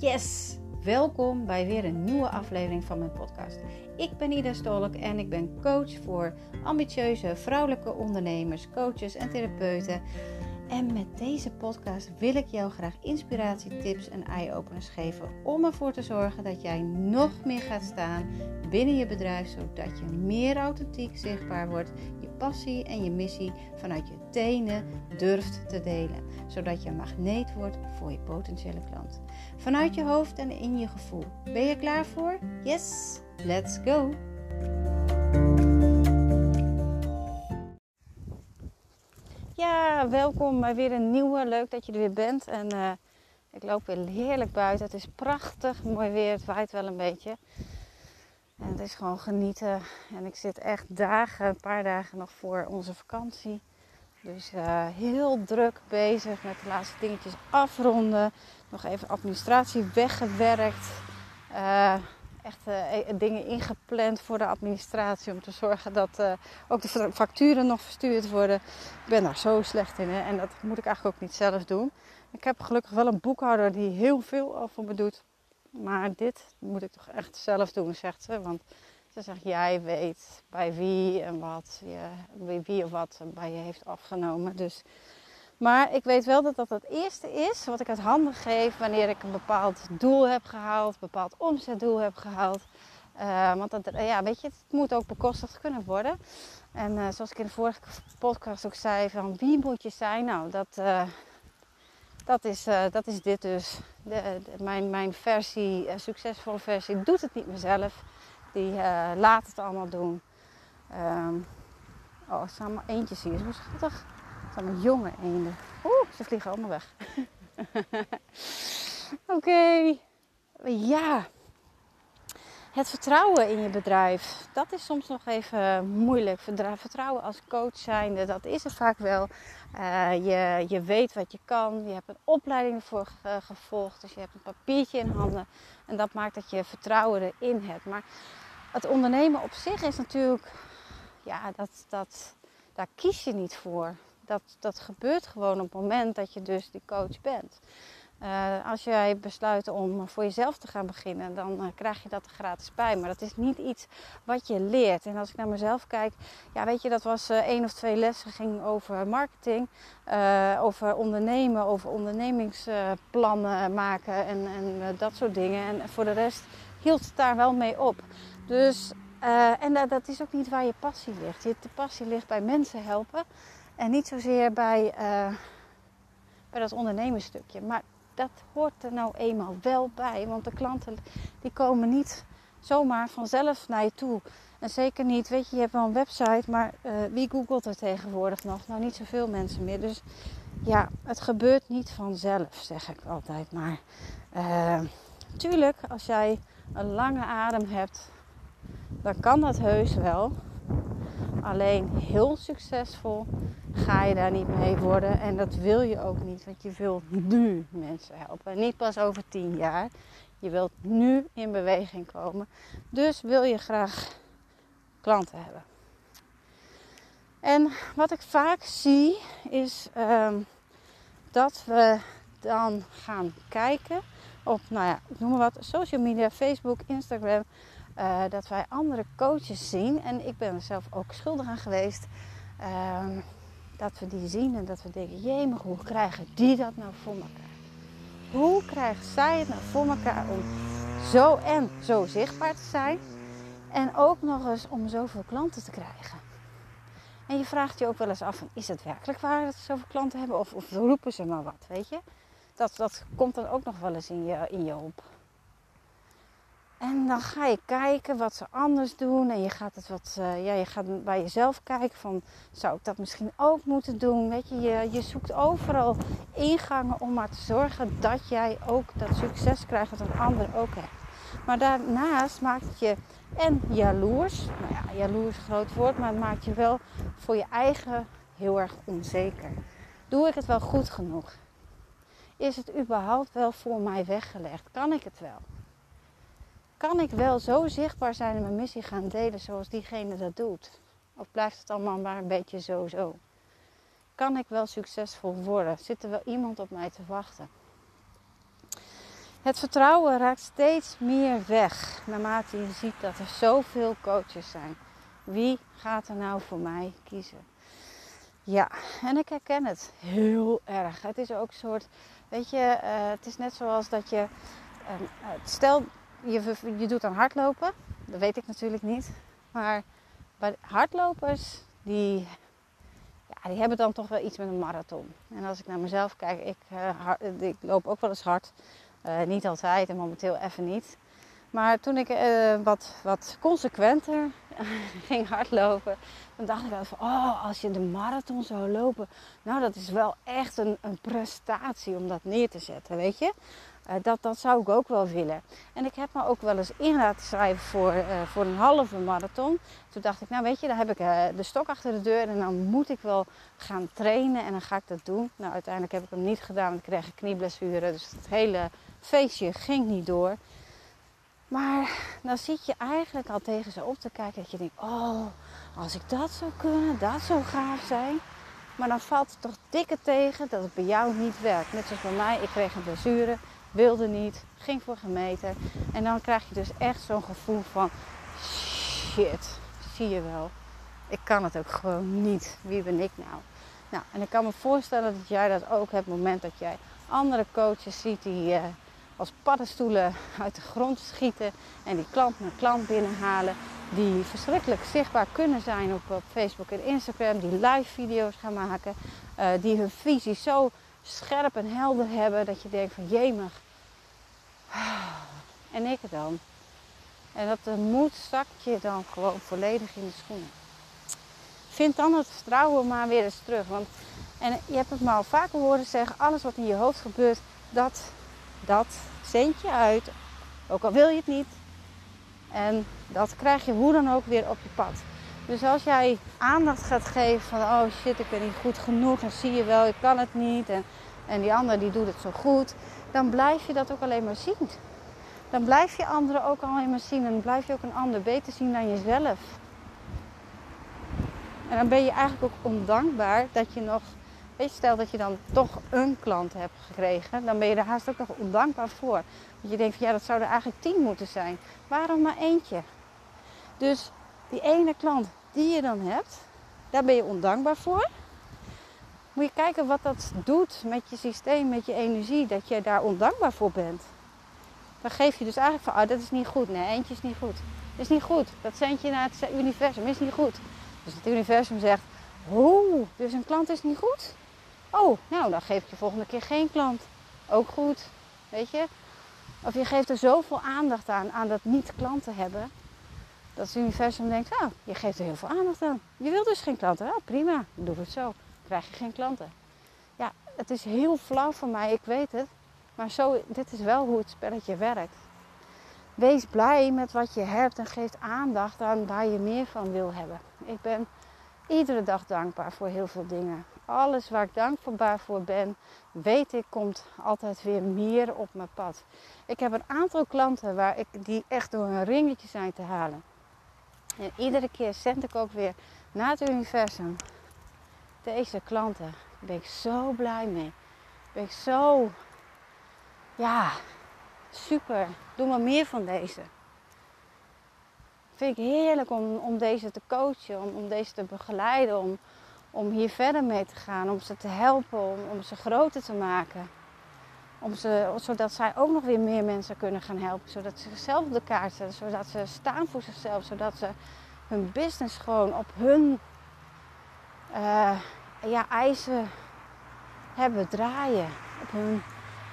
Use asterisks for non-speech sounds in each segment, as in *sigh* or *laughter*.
Yes! Welkom bij weer een nieuwe aflevering van mijn podcast. Ik ben Ida Stolk en ik ben coach voor ambitieuze vrouwelijke ondernemers, coaches en therapeuten. En met deze podcast wil ik jou graag inspiratie, tips en eye-openers geven om ervoor te zorgen dat jij nog meer gaat staan binnen je bedrijf, zodat je meer authentiek zichtbaar wordt, je passie en je missie vanuit je tenen durft te delen, zodat je magneet wordt voor je potentiële klant. Vanuit je hoofd en in je gevoel. Ben je klaar voor? Yes, let's go! Welkom bij weer een nieuwe. Leuk dat je er weer bent. En uh, ik loop weer heerlijk buiten. Het is prachtig, mooi weer. Het waait wel een beetje. En het is gewoon genieten. En ik zit echt dagen, een paar dagen nog voor onze vakantie. Dus uh, heel druk bezig met de laatste dingetjes afronden. Nog even administratie weggewerkt. Uh, echt uh, dingen ingepland voor de administratie. Om te zorgen dat ook de facturen nog verstuurd worden. Ik ben daar zo slecht in. Hè? En dat moet ik eigenlijk ook niet zelf doen. Ik heb gelukkig wel een boekhouder die heel veel over me doet. Maar dit moet ik toch echt zelf doen, zegt ze. Want ze zegt, jij weet bij wie en wat, je, wie of wat bij je heeft afgenomen. Dus, maar ik weet wel dat dat het eerste is wat ik uit handen geef wanneer ik een bepaald doel heb gehaald, een bepaald omzetdoel heb gehaald. Uh, want dat, ja, weet je, het moet ook bekostigd kunnen worden. En uh, zoals ik in de vorige podcast ook zei, van wie moet je zijn? Nou, dat, dat is, dat is dit dus. De, mijn, mijn versie, succesvolle versie, doet het niet mezelf. Die laat het allemaal doen. Um, oh, het zijn allemaal eentjes hier. Zo schattig. Zijn allemaal jonge eenden. Oeh, ze vliegen allemaal weg. *laughs* Oké. Ja. Het vertrouwen in je bedrijf, dat is soms nog even moeilijk. Vertrouwen als coach zijnde, dat is er vaak wel. Uh, je, je weet wat je kan, je hebt een opleiding ervoor gevolgd, dus je hebt een papiertje in handen. En dat maakt dat je vertrouwen erin hebt. Maar het ondernemen op zich is natuurlijk, ja, dat, dat, daar kies je niet voor. Dat, dat gebeurt gewoon op het moment dat je dus die coach bent. Uh, als jij besluit om voor jezelf te gaan beginnen, dan uh, krijg je dat er gratis bij. Maar dat is niet iets wat je leert. En als ik naar mezelf kijk, ja, weet je, dat was uh, één of twee lessen ging over marketing, over ondernemen, over ondernemingsplannen maken en, en dat soort dingen. En voor de rest hield het daar wel mee op. Dus, en dat, dat is ook niet waar je passie ligt. Je passie ligt bij mensen helpen en niet zozeer bij, bij dat ondernemersstukje. Maar dat hoort er nou eenmaal wel bij. Want de klanten die komen niet zomaar vanzelf naar je toe. En zeker niet, weet je, je hebt wel een website, maar uh, wie googelt er tegenwoordig nog? Nou, niet zoveel mensen meer. Dus ja, het gebeurt niet vanzelf, zeg ik altijd maar. Uh, tuurlijk, als jij een lange adem hebt, dan kan dat heus wel. Alleen heel succesvol ga je daar niet mee worden. En dat wil je ook niet, want je wilt nu mensen helpen. Niet pas over tien jaar. Je wilt nu in beweging komen. Dus wil je graag klanten hebben. En wat ik vaak zie is um, dat we dan gaan kijken op, nou ja, ik noem maar wat, social media, Facebook, Instagram. Uh, dat wij andere coaches zien. En ik ben er zelf ook schuldig aan geweest. Uh, dat we die zien en dat we denken, jee, maar hoe krijgen die dat nou voor elkaar? Hoe krijgt zij het nou voor elkaar om zo en zo zichtbaar te zijn en ook nog eens om zoveel klanten te krijgen? En je vraagt je ook wel eens af, is het werkelijk waar dat ze zoveel klanten hebben of, of roepen ze maar wat, weet je? Dat, dat komt dan ook nog wel eens in je, in je op. En dan ga je kijken wat ze anders doen. En je gaat het wat, uh, ja, je gaat bij jezelf kijken van, zou ik dat misschien ook moeten doen? Weet je, je, je zoekt overal ingangen om maar te zorgen dat jij ook dat succes krijgt wat een ander ook heeft. Maar daarnaast maakt het je en jaloers. Nou ja, jaloers is een groot woord, maar het maakt je wel voor je eigen heel erg onzeker. Doe ik het wel goed genoeg? Is het überhaupt wel voor mij weggelegd? Kan ik het wel? Kan ik wel zo zichtbaar zijn en mijn missie gaan delen zoals diegene dat doet? Of blijft het allemaal maar een beetje zo-zo? Kan ik wel succesvol worden? Zit er wel iemand op mij te wachten? Het vertrouwen raakt steeds meer weg naarmate je ziet dat er zoveel coaches zijn. Wie gaat er nou voor mij kiezen? Ja, en ik herken het heel erg. Het is ook een soort, weet je, uh, het is net zoals dat je, uh, stel je, je doet aan hardlopen, dat weet ik natuurlijk niet, maar hardlopers die, ja, die hebben dan toch wel iets met een marathon. En als ik naar mezelf kijk, ik, uh, ik loop ook wel eens hard, niet altijd en momenteel even niet. Maar toen ik wat, wat consequenter *laughs* ging hardlopen, dan dacht ik wel van, oh, als je de marathon zou lopen, nou dat is wel echt een, een prestatie om dat neer te zetten, weet je. Uh, dat, dat zou ik ook wel willen. En ik heb me ook wel eens in laten schrijven voor, uh, voor een halve marathon. Toen dacht ik, nou weet je, dan heb ik uh, de stok achter de deur en dan moet ik wel gaan trainen en dan ga ik dat doen. Nou, uiteindelijk heb ik hem niet gedaan, want ik kreeg een knieblessure, dus het hele feestje ging niet door. Maar dan zit je eigenlijk al tegen ze op te kijken dat je denkt, oh, als ik dat zou kunnen, dat zou gaaf zijn. Maar dan valt het toch dikke tegen dat het bij jou niet werkt. Net zoals bij mij, ik kreeg een blessure, wilde niet, ging voor gemeten. En dan krijg je dus echt zo'n gevoel van, shit, zie je wel. Ik kan het ook gewoon niet. Wie ben ik nou? Nou, en ik kan me voorstellen dat jij dat ook hebt het moment dat jij andere coaches ziet die... Uh, als paddenstoelen uit de grond schieten en die klant naar klant binnenhalen. Die verschrikkelijk zichtbaar kunnen zijn op, Facebook en Instagram. Die live video's gaan maken. Uh, die hun visie zo scherp en helder hebben dat je denkt van jemig. *sighs* En ik dan. En dat de moed zakt je dan gewoon volledig in de schoenen. Vind dan het vertrouwen maar weer eens terug. Want, en je hebt het me al vaker horen zeggen, alles wat in je hoofd gebeurt, dat dat zend je uit, ook al wil je het niet. En dat krijg je hoe dan ook weer op je pad. Dus als jij aandacht gaat geven van oh shit, ik ben niet goed genoeg, dan zie je wel, ik kan het niet. En, en die ander die doet het zo goed, dan blijf je dat ook alleen maar zien. Dan blijf je anderen ook alleen maar zien en dan blijf je ook een ander beter zien dan jezelf. En dan ben je eigenlijk ook ondankbaar dat je nog Weet je, stel dat je dan toch een klant hebt gekregen, dan ben je er haast ook nog ondankbaar voor. Want je denkt van ja, dat zou er eigenlijk tien moeten zijn. Waarom maar eentje? Dus die ene klant die je dan hebt, daar ben je ondankbaar voor. Moet je kijken wat dat doet met je systeem, met je energie, dat je daar ondankbaar voor bent. Dan geef je dus eigenlijk van, oh, dat is niet goed. Nee, eentje is niet goed. Dat is niet goed. Dat zend je naar het universum, is niet goed. Dus het universum zegt, hoe, dus een klant is niet goed? Oh, nou dan geef ik je volgende keer geen klant. Ook goed, weet je. Of je geeft er zoveel aandacht aan, aan dat niet klanten hebben. Dat het universum denkt, nou, je geeft er heel veel aandacht aan. Je wilt dus geen klanten. Ja, prima, doe het zo. Krijg je geen klanten. Ja, het is heel flauw van mij, ik weet het. Maar zo, dit is wel hoe het spelletje werkt. Wees blij met wat je hebt en geef aandacht aan waar je meer van wil hebben. Ik ben iedere dag dankbaar voor heel veel dingen alles waar ik dankbaar voor ben, weet ik, komt altijd weer meer op mijn pad. Ik heb een aantal klanten waar ik, die echt door een ringetje zijn te halen. En iedere keer zend ik ook weer naar het universum. Deze klanten, daar ben ik zo blij mee. Ben ik zo, ja, super. Doe maar meer van deze. Vind ik heerlijk om, om deze te coachen, om, om deze te begeleiden, om, om hier verder mee te gaan, om ze te helpen, om, om ze groter te maken. Om ze, zodat zij ook nog weer meer mensen kunnen gaan helpen. Zodat ze zichzelf op de kaart zetten. Zodat ze staan voor zichzelf. Zodat ze hun business gewoon op hun uh, ja, eisen hebben draaien. Op hun,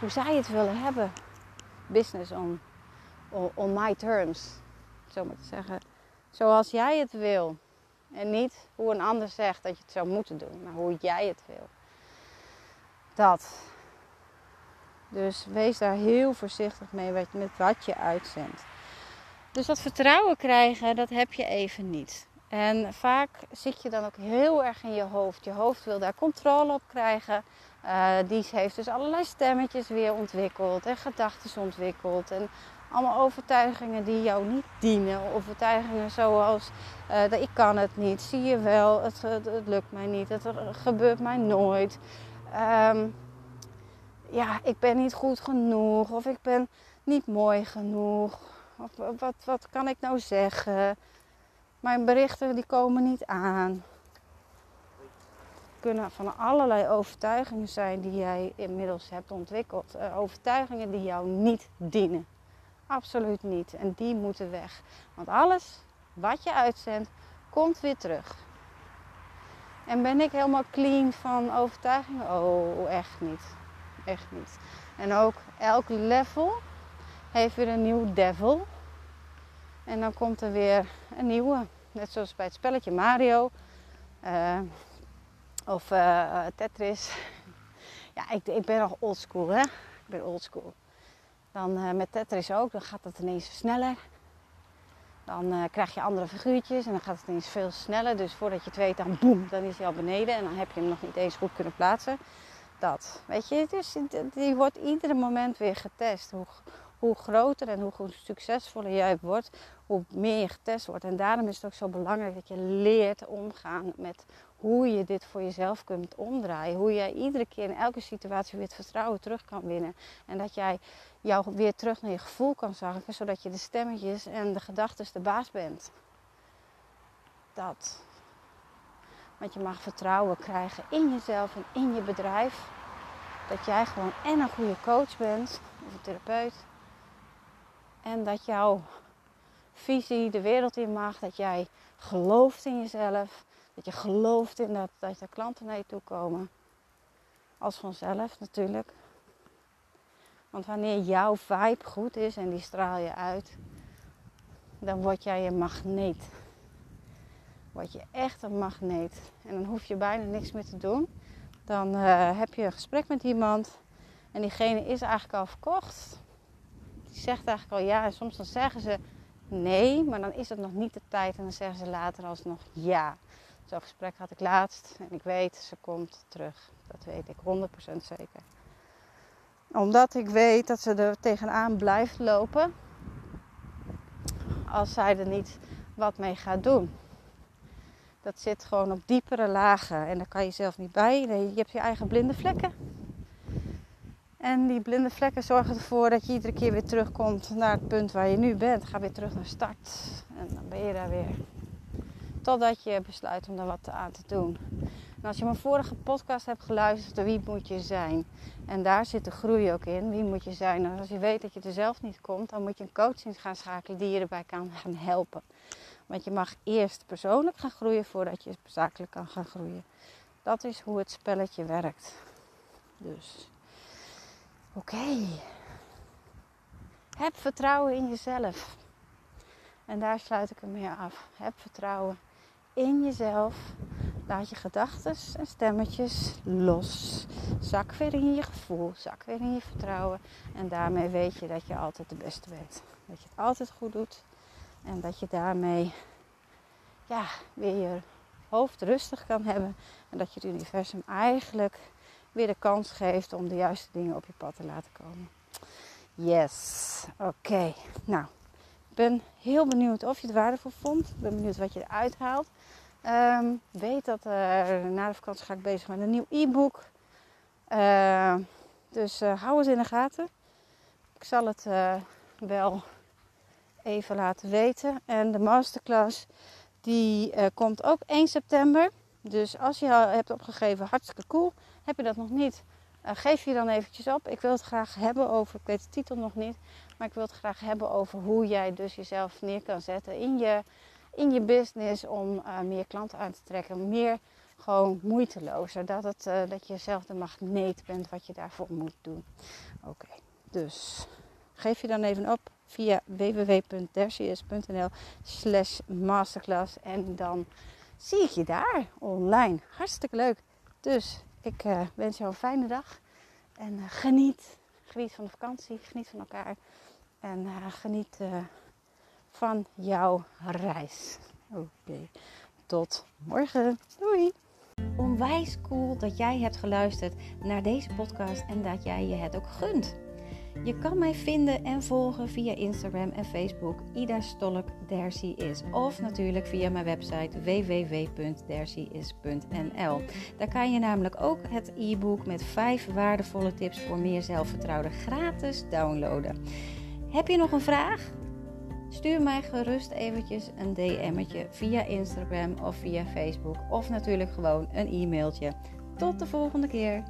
hoe zij het willen hebben. Business on, on, my terms. Zo maar te zeggen. Zoals jij het wil. En niet hoe een ander zegt dat je het zou moeten doen, maar hoe jij het wil. Dat. Dus wees daar heel voorzichtig mee met wat je uitzendt. Dus dat vertrouwen krijgen, dat heb je even niet. En vaak zit je dan ook heel erg in je hoofd. Je hoofd wil daar controle op krijgen. Uh, die heeft dus allerlei stemmetjes weer ontwikkeld en gedachten ontwikkeld. En allemaal overtuigingen die jou niet dienen. Overtuigingen zoals uh, dat ik kan het niet, zie je wel, het, het, lukt mij niet, het gebeurt mij nooit. Um, ja, ik ben niet goed genoeg of ik ben niet mooi genoeg. Wat, wat kan ik nou zeggen? Mijn berichten die komen niet aan. Kunnen van allerlei overtuigingen zijn die jij inmiddels hebt ontwikkeld. Uh, overtuigingen die jou niet dienen. Absoluut niet. En die moeten weg. Want alles wat je uitzendt, komt weer terug. En ben ik helemaal clean van overtuigingen? Oh, echt niet. Echt niet. En ook elk level heeft weer een nieuw devil. En dan komt er weer een nieuwe. Net zoals bij het spelletje Mario. Uh, of uh, Tetris. Ja, ik, ik ben nog oldschool hè. Ik ben oldschool. Dan uh, met Tetris ook. Dan gaat het ineens sneller. Dan krijg je andere figuurtjes en dan gaat het ineens veel sneller. Dus voordat je het weet, dan boem, dan is hij al beneden. En dan heb je hem nog niet eens goed kunnen plaatsen. Dat, weet je, dus die wordt iedere moment weer getest. Hoe, hoe groter en hoe succesvoller jij wordt, hoe meer je getest wordt. En daarom is het ook zo belangrijk dat je leert omgaan met hoe je dit voor jezelf kunt omdraaien. Hoe jij iedere keer in elke situatie weer het vertrouwen terug kan winnen. En dat jij jou weer terug naar je gevoel kan zakken, zodat je de stemmetjes en de gedachten de baas bent. Dat. Want je mag vertrouwen krijgen in jezelf en in je bedrijf. Dat jij gewoon en een goede coach bent, of een therapeut, en dat jouw visie de wereld in mag. Dat jij gelooft in jezelf. Dat je gelooft in dat, dat de klanten naar je toe komen. Als vanzelf natuurlijk. Want wanneer jouw vibe goed is en die straal je uit, dan word jij een magneet. Word je echt een magneet. En dan hoef je bijna niks meer te doen. Dan uh, heb je een gesprek met iemand en diegene is eigenlijk al verkocht die zegt eigenlijk al ja. En soms dan zeggen ze nee, maar dan is het nog niet de tijd. En dan zeggen ze later alsnog ja. Zo'n gesprek had ik laatst. En ik weet, ze komt terug. Dat weet ik 100% zeker. Omdat ik weet dat ze er tegenaan blijft lopen. Als zij er niet wat mee gaat doen. Dat zit gewoon op diepere lagen. En daar kan je zelf niet bij. Je hebt je eigen blinde vlekken. En die blinde vlekken zorgen ervoor dat je iedere keer weer terugkomt naar het punt waar je nu bent. Ga weer terug naar start. En dan ben je daar weer. Totdat je besluit om er wat aan te doen. En als je mijn vorige podcast hebt geluisterd, wie moet je zijn? En daar zit de groei ook in. Wie moet je zijn? En als je weet dat je er zelf niet komt, dan moet je een coach in gaan schakelen die je erbij kan gaan helpen. Want je mag eerst persoonlijk gaan groeien voordat je zakelijk kan gaan groeien. Dat is hoe het spelletje werkt. Dus. Oké. Heb vertrouwen in jezelf. En daar sluit ik hem mee af. Heb vertrouwen in jezelf. Laat je gedachten en stemmetjes los. Zak weer in je gevoel. Zak weer in je vertrouwen. En daarmee weet je dat je altijd de beste bent. Dat je het altijd goed doet. En dat je daarmee ja, weer je hoofd rustig kan hebben. En dat je het universum eigenlijk weer de kans geeft om de juiste dingen op je pad te laten komen. Yes, oké. Nou, ik ben heel benieuwd of je het waardevol vond. Ik ben benieuwd wat je eruit haalt. Um, weet dat uh, na de vakantie ga ik bezig met een nieuw e-book. Uh, dus uh, hou het in de gaten. Ik zal het eh, wel even laten weten. En de masterclass die komt ook 1 september. Dus als je hebt opgegeven, hartstikke cool. Heb je dat nog niet? Uh, geef je dan eventjes op. Ik wil het graag hebben over, ik weet de titel nog niet, maar ik wil het graag hebben over hoe jij dus jezelf neer kan zetten in je, in je business om uh, meer klanten aan te trekken. Meer gewoon moeitelozer. Dat, het, uh, dat je zelf de magneet bent wat je daarvoor moet doen. Oké, dus geef je dan even op via www.dercius.nl slash masterclass en dan zie ik je daar online. Hartstikke leuk. Dus ik uh, wens jou een fijne dag. En uh, geniet. Geniet van de vakantie. Geniet van elkaar. En uh, geniet van jouw reis. Oké. Tot morgen. Doei. Onwijs cool dat jij hebt geluisterd naar deze podcast en dat jij je het ook gunt. Je kan mij vinden en volgen via Instagram en Facebook Ida Stolk is. Of natuurlijk via mijn website www.dercyis.nl. Daar kan je namelijk ook het e-book met 5 waardevolle tips voor meer zelfvertrouwen gratis downloaden. Heb je nog een vraag? Stuur mij gerust eventjes een DM'tje via Instagram of via Facebook of natuurlijk gewoon een e-mailtje. Tot de volgende keer.